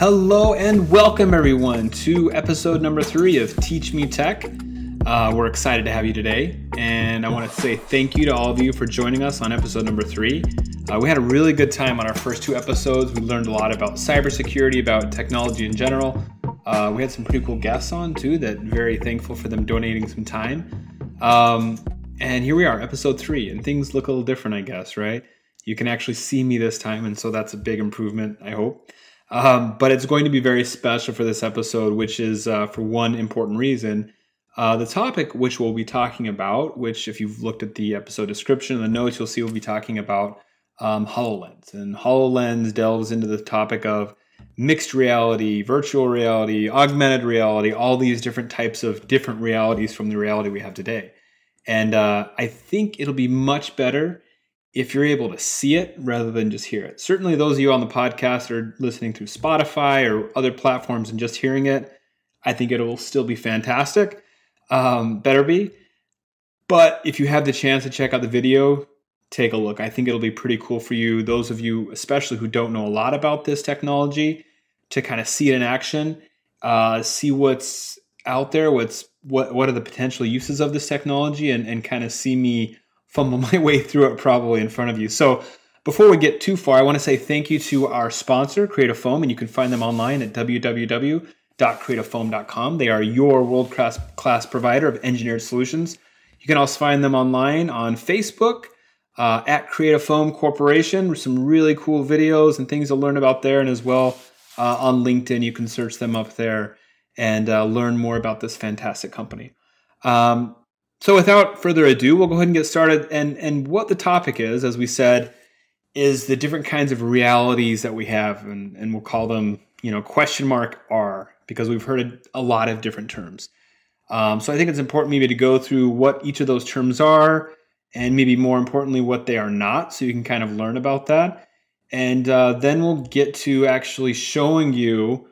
Hello and welcome everyone to episode number three of Teach Me Tech. Uh, we're excited to have you today, and I want to say thank you to all of you for joining us on episode number three. Uh, we had a really good time on our first two episodes. We learned a lot about cybersecurity, about technology in general. Uh, we had some pretty cool guests on too. That very thankful for them donating some time. Um, and here we are, episode three, and things look a little different, I guess, right? You can actually see me this time, and so that's a big improvement, I hope. Um, but it's going to be very special for this episode, which is uh, for one important reason. Uh, the topic which we'll be talking about, which if you've looked at the episode description and the notes, you'll see we'll be talking about um, HoloLens. And HoloLens delves into the topic of mixed reality, virtual reality, augmented reality, all these different types of different realities from the reality we have today. And uh, I think it'll be much better if you're able to see it rather than just hear it. Certainly, those of you on the podcast are listening through Spotify or other platforms and just hearing it, I think it will still be fantastic. Um, better be. But if you have the chance to check out the video, take a look. I think it'll be pretty cool for you, those of you, especially who don't know a lot about this technology, to kind of see it in action, uh, see what's out there, what's what what are the potential uses of this technology, and and kind of see me fumble my way through it probably in front of you. So before we get too far, I want to say thank you to our sponsor, Creative Foam, and you can find them online at www.creativefoam.com. They are your world class provider of engineered solutions. You can also find them online on Facebook uh, at Creative Foam Corporation. Some really cool videos and things to learn about there, and as well uh, on LinkedIn, you can search them up there and uh, learn more about this fantastic company. Um, so without further ado, we'll go ahead and get started. And and what the topic is, as we said, is the different kinds of realities that we have, and, and we'll call them, you know, question mark R, because we've heard a lot of different terms. Um, so I think it's important maybe to go through what each of those terms are, and maybe more importantly, what they are not, so you can kind of learn about that. And uh, then we'll get to actually showing you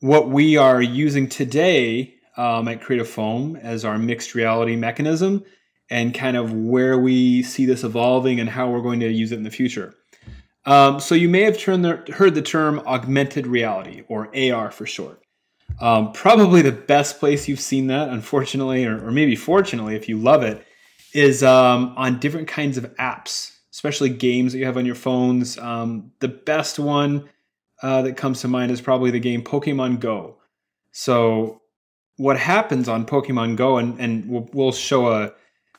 what we are using today um, at Creative Foam as our mixed reality mechanism and kind of where we see this evolving and how we're going to use it in the future. Um, so you may have the, heard the term augmented reality or AR for short. Um, probably the best place you've seen that, unfortunately, or, or maybe fortunately, if you love it, is um, on different kinds of apps, especially games that you have on your phones. Um, the best one uh, that comes to mind is probably the game Pokemon Go. So what happens on Pokemon Go, and, and we'll, we'll show a,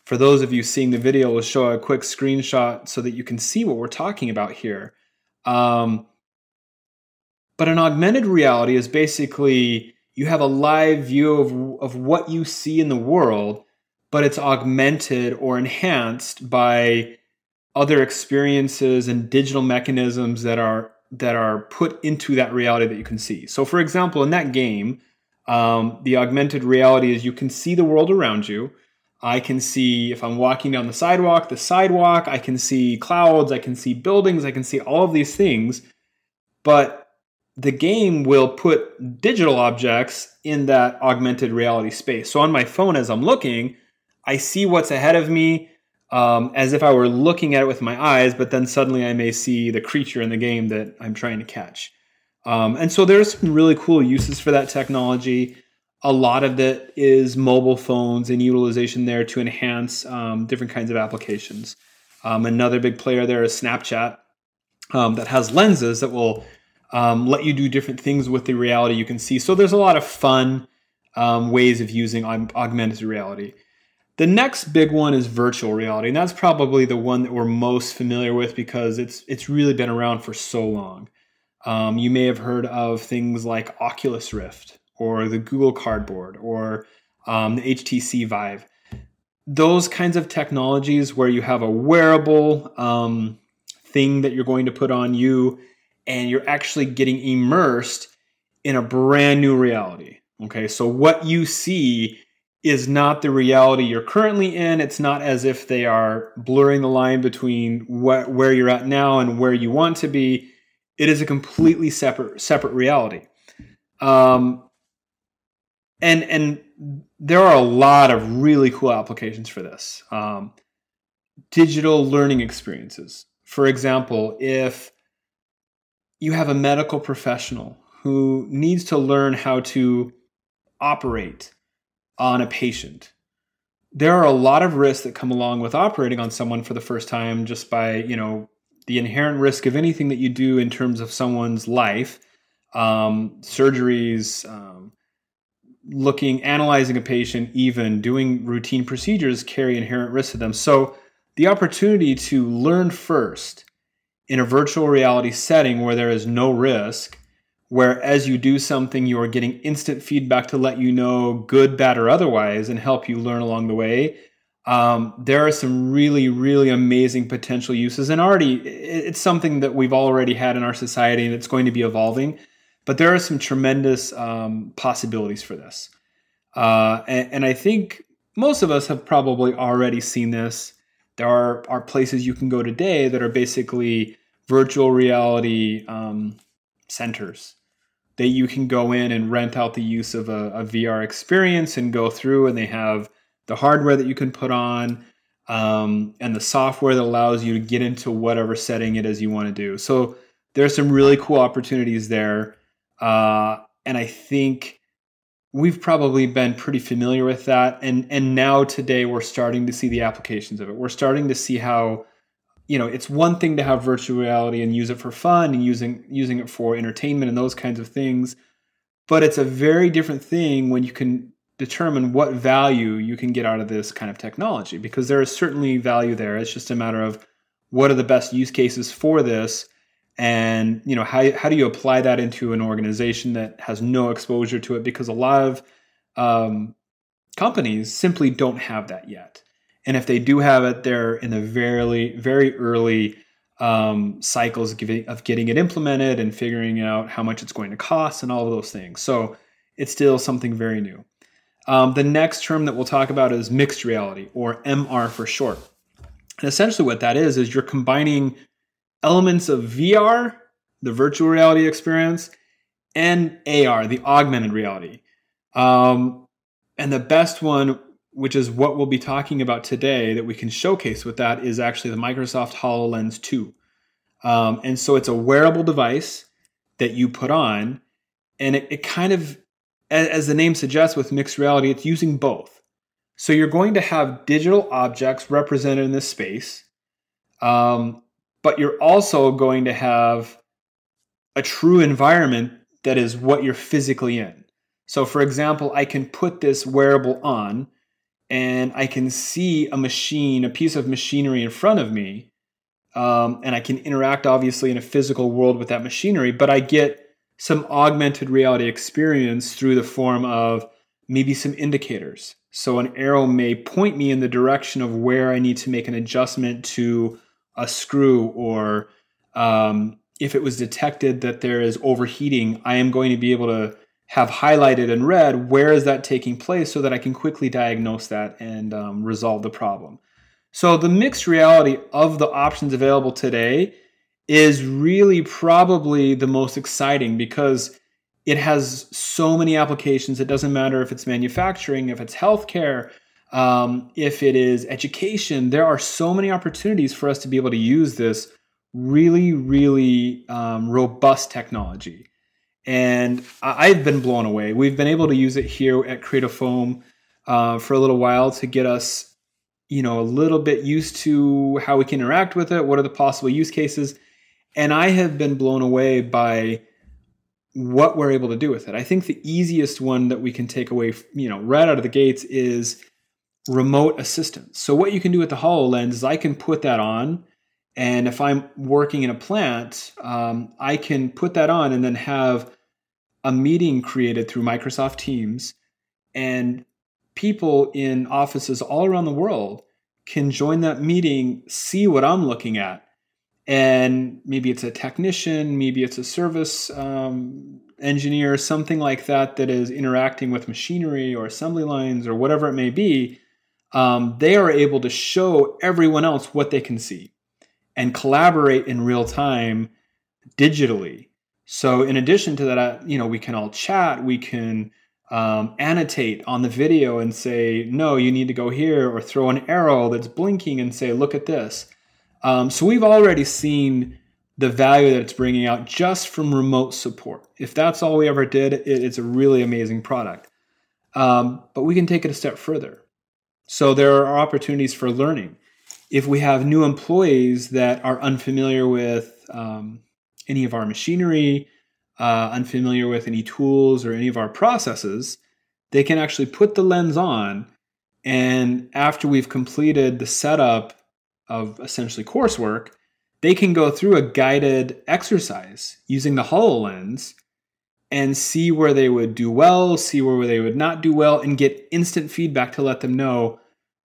for those of you seeing the video, we'll show a quick screenshot so that you can see what we're talking about here. Um, but an augmented reality is basically you have a live view of, of what you see in the world, but it's augmented or enhanced by other experiences and digital mechanisms that are that are put into that reality that you can see. So for example, in that game, um, the augmented reality is you can see the world around you. I can see if I'm walking down the sidewalk, the sidewalk. I can see clouds. I can see buildings. I can see all of these things. But the game will put digital objects in that augmented reality space. So on my phone, as I'm looking, I see what's ahead of me um, as if I were looking at it with my eyes, but then suddenly I may see the creature in the game that I'm trying to catch. Um, and so there's some really cool uses for that technology. A lot of it is mobile phones and utilization there to enhance um, different kinds of applications. Um, another big player there is Snapchat um, that has lenses that will um, let you do different things with the reality you can see. So there's a lot of fun um, ways of using augmented reality. The next big one is virtual reality, and that's probably the one that we're most familiar with because it's it's really been around for so long. Um, you may have heard of things like Oculus Rift or the Google Cardboard or um, the HTC Vive. Those kinds of technologies where you have a wearable um, thing that you're going to put on you and you're actually getting immersed in a brand new reality. Okay, so what you see is not the reality you're currently in. It's not as if they are blurring the line between where you're at now and where you want to be it is a completely separate separate reality. Um, and and there are a lot of really cool applications for this. Um, digital learning experiences. For example, if you have a medical professional who needs to learn how to operate on a patient. There are a lot of risks that come along with operating on someone for the first time just by, you know, the inherent risk of anything that you do in terms of someone's life, um, surgeries, um, looking, analyzing a patient, even doing routine procedures carry inherent risks to them. So the opportunity to learn first in a virtual reality setting where there is no risk, where as you do something, you are getting instant feedback to let you know, good, bad, or otherwise, and help you learn along the way. Um, there are some really, really amazing potential uses, and already it's something that we've already had in our society, and it's going to be evolving. But there are some tremendous um, possibilities for this, uh, and, and I think most of us have probably already seen this there are, are places you can go today that are basically virtual reality um, centers that you can go in and rent out the use of a, a, VR experience and go through, and they have the hardware that you can put on um, and the software that allows you to get into whatever setting it is you want to do. So there's some really cool opportunities there, uh, and I think we've probably been pretty familiar with that and and now today we're starting to see the applications of it we're starting to see how you know it's one thing to have virtual reality and use it for fun and using using it for entertainment and those kinds of things but it's a very different thing when you can determine what value you can get out of this kind of technology because there is certainly value there. It's just a matter of what are the best use cases for this and you know how, how do you apply that into an organization that has no exposure to it? Because a lot of um, companies simply don't have that yet. And if they do have it they're in the very very early um, cycles of getting, it implemented and figuring out how much it's going to cost and all of those things. So it's still something very new um, the next term that we'll talk about is mixed reality or mr for short and essentially what that is is you're combining elements of VR, the virtual reality experience, and AR, the augmented reality. Um, and the best one, which is what we'll be talking about today, that we can showcase with that is actually the Microsoft HoloLens 2. Um, and so it's a wearable device that you put on, and it, it kind of, as, the name suggests with mixed reality, it's using both. So you're going to have digital objects represented in this space. Um, but you're also going to have a true environment that is what you're physically in. So, for example, I can put this wearable on and I can see a machine, a piece of machinery in front of me, um, and I can interact obviously in a physical world with that machinery, but I get some augmented reality experience through the form of maybe some indicators. So, an arrow may point me in the direction of where I need to make an adjustment to a screw or um, if it was detected that there is overheating, I am going to be able to have highlighted in red where is that taking place so that I can quickly diagnose that and um, resolve the problem. So the mixed reality of the options available today is really probably the most exciting because it has so many applications. It doesn't matter if it's manufacturing, if it's healthcare, um, if it is education, there are so many opportunities for us to be able to use this really, really um, robust technology. And I've been blown away. We've been able to use it here at Creative Foam uh, for a little while to get us, you know, a little bit used to how we can interact with it. What are the possible use cases? And I have been blown away by what we're able to do with it. I think the easiest one that we can take away, you know, right out of the gates is remote assistance. So what you can do with the HoloLens is I can put that on, and if I'm working in a plant, um, I can put that on and then have a meeting created through Microsoft Teams, and people in offices all around the world can join that meeting, see what I'm looking at, and maybe it's a technician, maybe it's a service um, engineer, something like that that is interacting with machinery or assembly lines or whatever it may be um, they are able to show everyone else what they can see and collaborate in real time digitally. So, in addition to that, you know, we can all chat, we can um, annotate on the video and say, no, you need to go here, or throw an arrow that's blinking and say, look at this. Um, so, we've already seen the value that it's bringing out just from remote support. If that's all we ever did, it, it's a really amazing product. Um, but we can take it a step further. So there are opportunities for learning. If we have new employees that are unfamiliar with um, any of our machinery, uh, unfamiliar with any tools or any of our processes, they can actually put the lens on. And after we've completed the setup of essentially coursework, they can go through a guided exercise using the HoloLens and see where they would do well, see where they would not do well, and get instant feedback to let them know,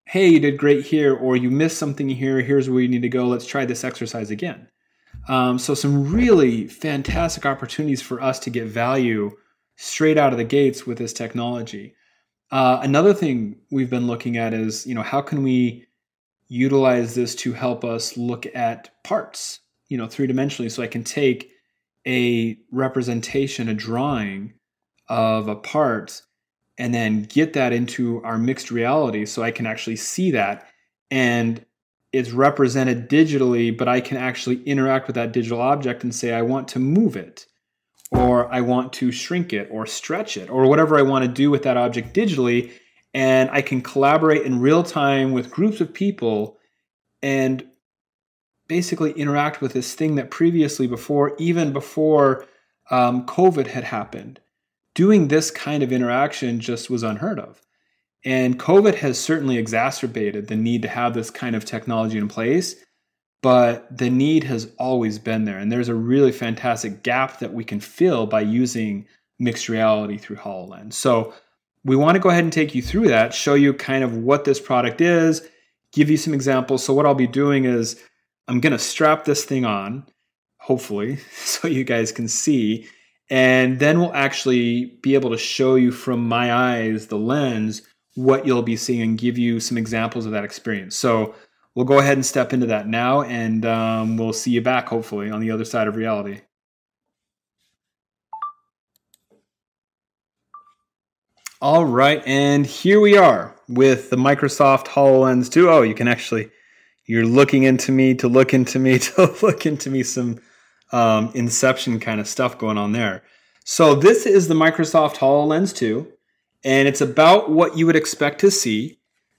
hey, you did great here, or you missed something here, here's where you need to go, let's try this exercise again. Um, so, some really fantastic opportunities for us to get value straight out of the gates with this technology. Uh, another thing we've been looking at is, you know, how can we utilize this to help us look at parts, you know, three dimensionally. So I can take a representation, a drawing of a part, and then get that into our mixed reality so I can actually see that. And it's represented digitally, but I can actually interact with that digital object and say, I want to move it, or I want to shrink it, or stretch it, or whatever I want to do with that object digitally and I can collaborate in real time with groups of people and basically interact with this thing that previously, before, even before um, COVID had happened, doing this kind of interaction just was unheard of. And COVID has certainly exacerbated the need to have this kind of technology in place, but the need has always been there. And there's a really fantastic gap that we can fill by using mixed reality through HoloLens. So we want to go ahead and take you through that, show you kind of what this product is, give you some examples. So, what I'll be doing is I'm going to strap this thing on, hopefully, so you guys can see. And then we'll actually be able to show you from my eyes, the lens, what you'll be seeing and give you some examples of that experience. So, we'll go ahead and step into that now, and um, we'll see you back, hopefully, on the other side of reality. All right, and here we are with the Microsoft HoloLens 2. Oh, you can actually, you're looking into me to look into me to look into me some um, Inception kind of stuff going on there. So this is the Microsoft HoloLens 2, and it's about what you would expect to see.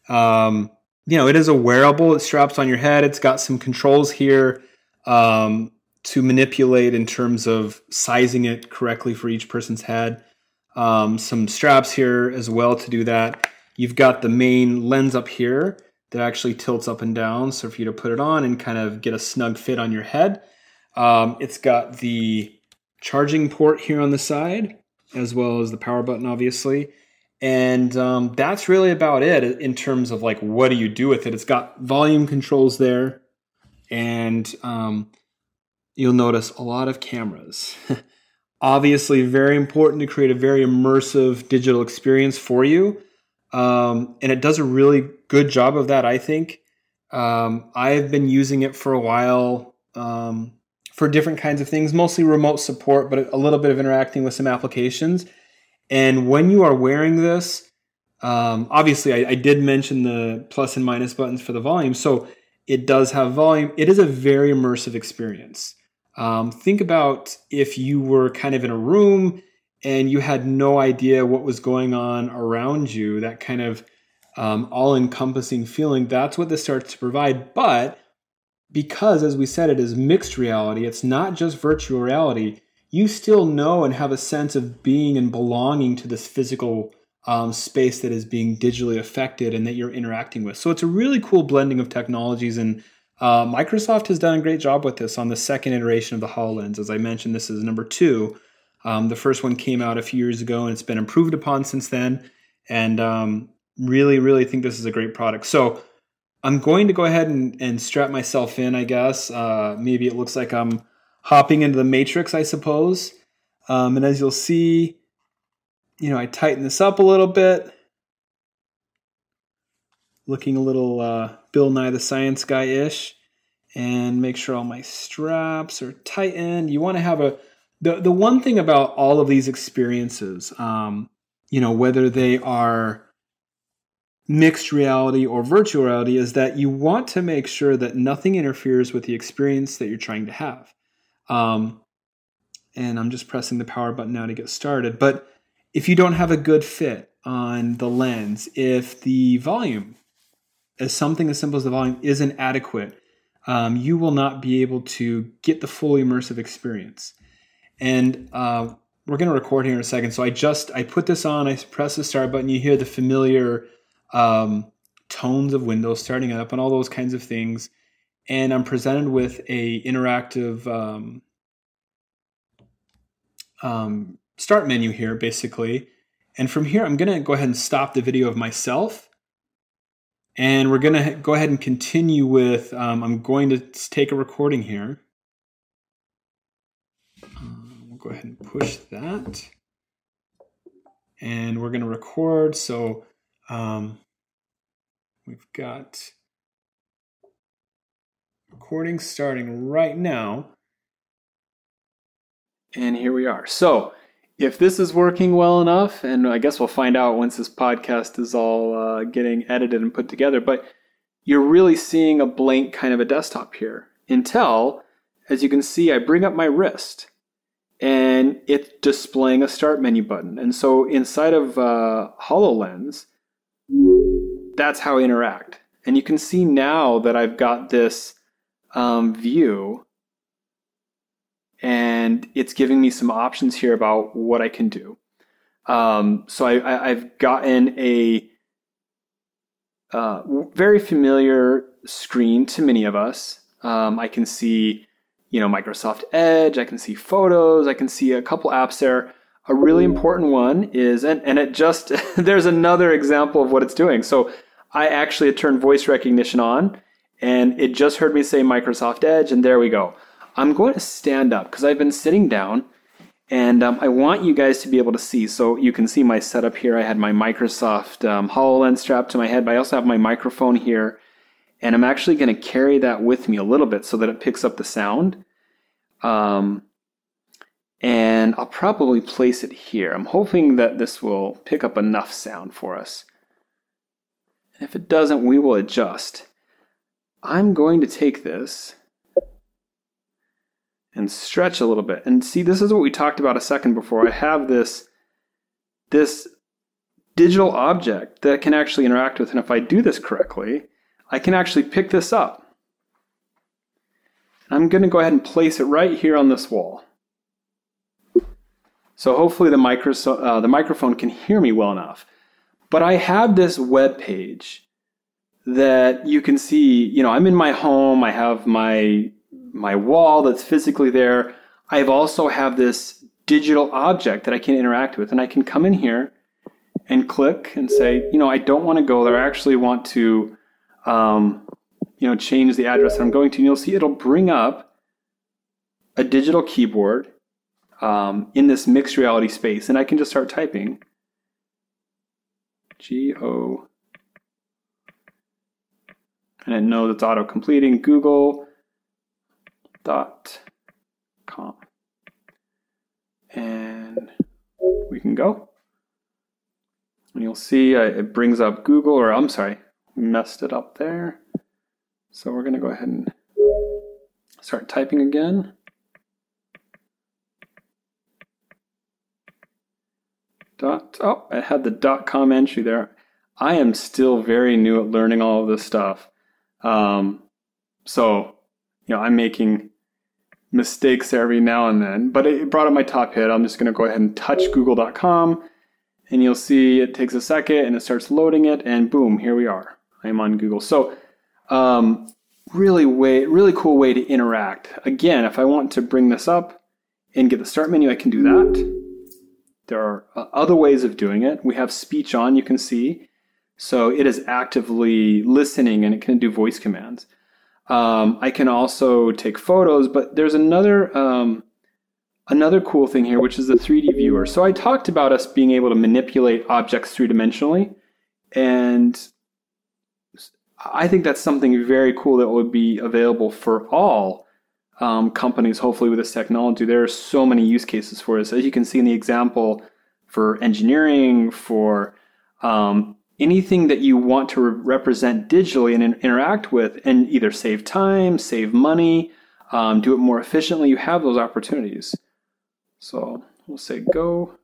Um, you know, it is a wearable. It straps on your head. It's got some controls here um, to manipulate in terms of sizing it correctly for each person's head um, some straps here as well to do that. You've got the main lens up here that actually tilts up and down, so for you to put it on and kind of get a snug fit on your head. Um, it's got the charging port here on the side, as well as the power button, obviously. And um, that's really about it in terms of like what do you do with it. It's got volume controls there, and um, you'll notice a lot of cameras. obviously very important to create a very immersive digital experience for you. Um, and it does a really good job of that, I think. Um, I've been using it for a while um, for different kinds of things, mostly remote support, but a little bit of interacting with some applications. And when you are wearing this, um, obviously, I, I did mention the plus and minus buttons for the volume. So it does have volume. It is a very immersive experience. Um, think about if you were kind of in a room and you had no idea what was going on around you, that kind of um, all encompassing feeling. That's what this starts to provide. But because, as we said, it is mixed reality, it's not just virtual reality, you still know and have a sense of being and belonging to this physical um, space that is being digitally affected and that you're interacting with. So it's a really cool blending of technologies and uh, Microsoft has done a great job with this on the second iteration of the HoloLens. As I mentioned, this is number two. Um, the first one came out a few years ago and it's been improved upon since then. And um, really, really think this is a great product. So I'm going to go ahead and, and strap myself in, I guess. Uh, maybe it looks like I'm hopping into the matrix, I suppose. Um, and as you'll see, you know, I tighten this up a little bit looking a little uh, Bill Nye the Science Guy ish, and make sure all my straps are tightened. You want to have a the the one thing about all of these experiences, um, you know, whether they are mixed reality or virtual reality, is that you want to make sure that nothing interferes with the experience that you're trying to have. Um, and I'm just pressing the power button now to get started. But if you don't have a good fit on the lens, if the volume, as something as simple as the volume, isn't adequate, um, you will not be able to get the full immersive experience. And uh, we're going to record here in a second. So I just I put this on. I press the start button. You hear the familiar um, tones of Windows starting up and all those kinds of things. And I'm presented with a interactive um, um, start menu here, basically. And from here, I'm going to go ahead and stop the video of myself. And we're going to go ahead and continue with, um, I'm going to take a recording here. Um, we'll go ahead and push that. And we're going to record. So um, we've got recording starting right now. And here we are. So, if this is working well enough, and I guess we'll find out once this podcast is all uh, getting edited and put together, but you're really seeing a blank kind of a desktop here until, as you can see, I bring up my wrist and it's displaying a start menu button. And so inside of uh, HoloLens, that's how I interact. And you can see now that I've got this um, view and it's giving me some options here about what I can do. Um, so I, have gotten a uh, very familiar screen to many of us. Um, I can see, you know, Microsoft Edge. I can see photos. I can see a couple apps there. A really important one is, and, and it just, there's another example of what it's doing. So I actually turned voice recognition on and it just heard me say Microsoft Edge, and there we go. I'm going to stand up because I've been sitting down and um, I want you guys to be able to see. So you can see my setup here. I had my Microsoft um, HoloLens strapped to my head, but I also have my microphone here. And I'm actually going to carry that with me a little bit so that it picks up the sound. Um, and I'll probably place it here. I'm hoping that this will pick up enough sound for us. And if it doesn't, we will adjust. I'm going to take this and stretch a little bit. And see, this is what we talked about a second before. I have this, this digital object that I can actually interact with. And if I do this correctly, I can actually pick this up. I'm going to go ahead and place it right here on this wall. So hopefully the, micro, uh, the microphone can hear me well enough. But I have this web page that you can see, you know, I'm in my home, I have my my wall that's physically there. I've also have this digital object that I can interact with, and I can come in here and click and say, you know, I don't want to go there. I actually want to, um, you know, change the address that I'm going to. And you'll see it'll bring up a digital keyboard um, in this mixed reality space, and I can just start typing. G O. And I know that's auto completing. Google dot com. And we can go. And you'll see uh, it brings up Google, or I'm sorry, messed it up there. So we're going to go ahead and start typing again. Dot, oh, I had the dot com entry there. I am still very new at learning all of this stuff. Um, so, you know, I'm making mistakes every now and then, but it brought up my top hit. I'm just going to go ahead and touch google.com and you'll see it takes a second and it starts loading it and boom, here we are. I'm on Google. So, um, really way, really cool way to interact. Again, if I want to bring this up and get the start menu, I can do that. There are uh, other ways of doing it. We have speech on, you can see. So it is actively listening and it can do voice commands. Um, I can also take photos, but there's another um, another cool thing here, which is the 3D viewer. So I talked about us being able to manipulate objects three dimensionally, and I think that's something very cool that would be available for all um, companies. Hopefully, with this technology, there are so many use cases for this. As you can see in the example for engineering, for um, anything that you want to re- represent digitally and in- interact with and either save time, save money, um, do it more efficiently, you have those opportunities. So we'll say go.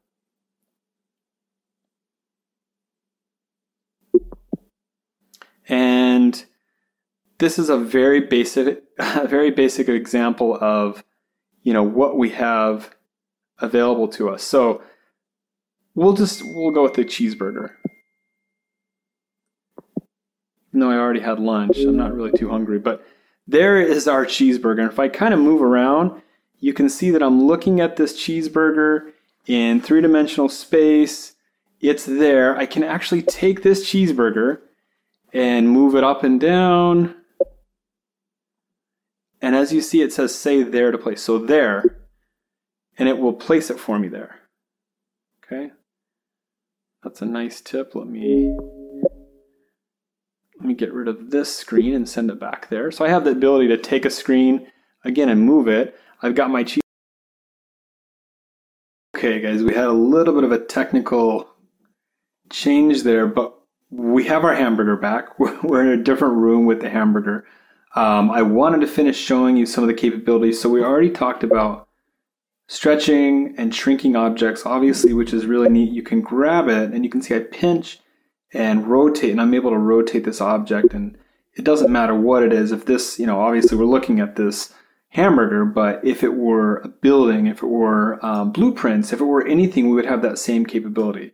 And this is a very basic, a very basic example of, you know, what we have available to us. So we'll just, we'll go with the cheeseburger. No, I already had lunch. I'm not really too hungry, but there is our cheeseburger. And if I kind of move around, you can see that I'm looking at this cheeseburger in three dimensional space. It's there. I can actually take this cheeseburger and move it up and down. And as you see, it says say there to place. So there, and it will place it for me there. Okay. That's a nice tip. Let me let me get rid of this screen and send it back there. So I have the ability to take a screen again and move it. I've got my cheese. Okay, guys, we had a little bit of a technical change there, but we have our hamburger back. We're in a different room with the hamburger. Um, I wanted to finish showing you some of the capabilities. So we already talked about stretching and shrinking objects, obviously, which is really neat. You can grab it and you can see I pinch and rotate, and I'm able to rotate this object. And it doesn't matter what it is. If this, you know, obviously we're looking at this hamburger, but if it were a building, if it were um, blueprints, if it were anything, we would have that same capability.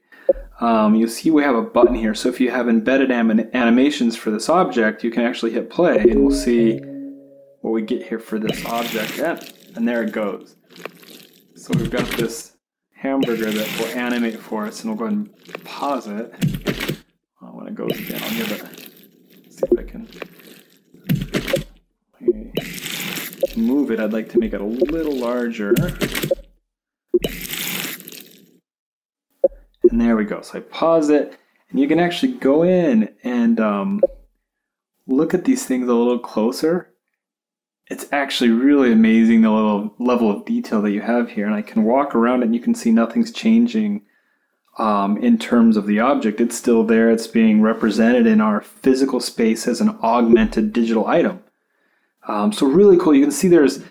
Um, you see we have a button here. So if you have embedded anim- animations for this object, you can actually hit play and we'll see what we get here for this object. And there it goes. So we've got this hamburger that will animate for us and we'll go ahead and pause it. Goes again, see if I can move it. I'd like to make it a little larger. And there we go. So I pause it, and you can actually go in and um, look at these things a little closer. It's actually really amazing the little level of detail that you have here. And I can walk around it and you can see nothing's changing um, in terms of the object. It's still there. It's being represented in our physical space as an augmented digital item. Um, so really cool. You can see there's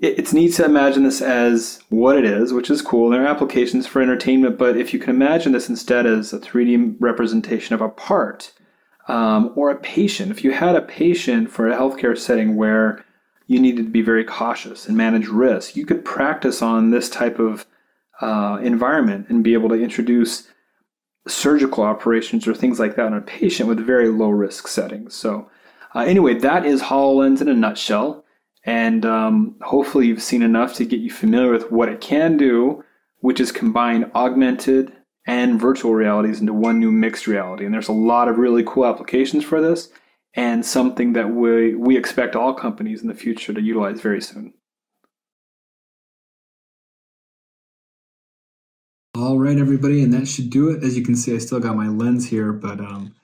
it's neat to imagine this as what it is, which is cool. There are applications for entertainment, but if you can imagine this instead as a 3D representation of a part um, or a patient, if you had a patient for a healthcare setting where you needed to be very cautious and manage risk, you could practice on this type of uh, environment and be able to introduce surgical operations or things like that on a patient with very low risk settings. So, uh, anyway, that is HoloLens in a nutshell. And um, hopefully, you've seen enough to get you familiar with what it can do, which is combine augmented and virtual realities into one new mixed reality. And there's a lot of really cool applications for this, and something that we, we expect all companies in the future to utilize very soon. All right, everybody, and that should do it. As you can see, I still got my lens here, but um,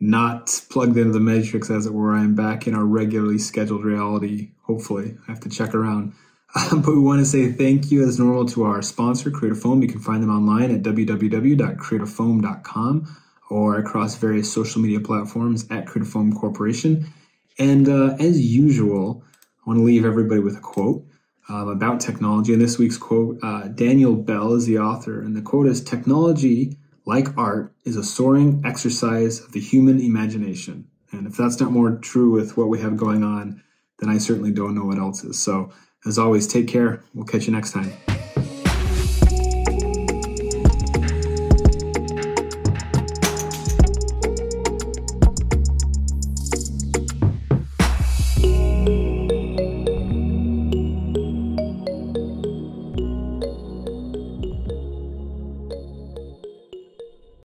not plugged into the matrix as it were. I'm back in our regularly scheduled reality. Hopefully, I have to check around. Um, but we want to say thank you as normal to our sponsor, Creative Foam. You can find them online at www.creativefoam.com or across various social media platforms at Creative Foam Corporation. And uh, as usual, I want to leave everybody with a quote um, about technology. And this week's quote, uh, Daniel Bell is the author, and the quote is Technology like art, is a soaring exercise of the human imagination. And if that's not more true with what we have going on, then I certainly don't know what else is. So, as always, take care. We'll catch you next time.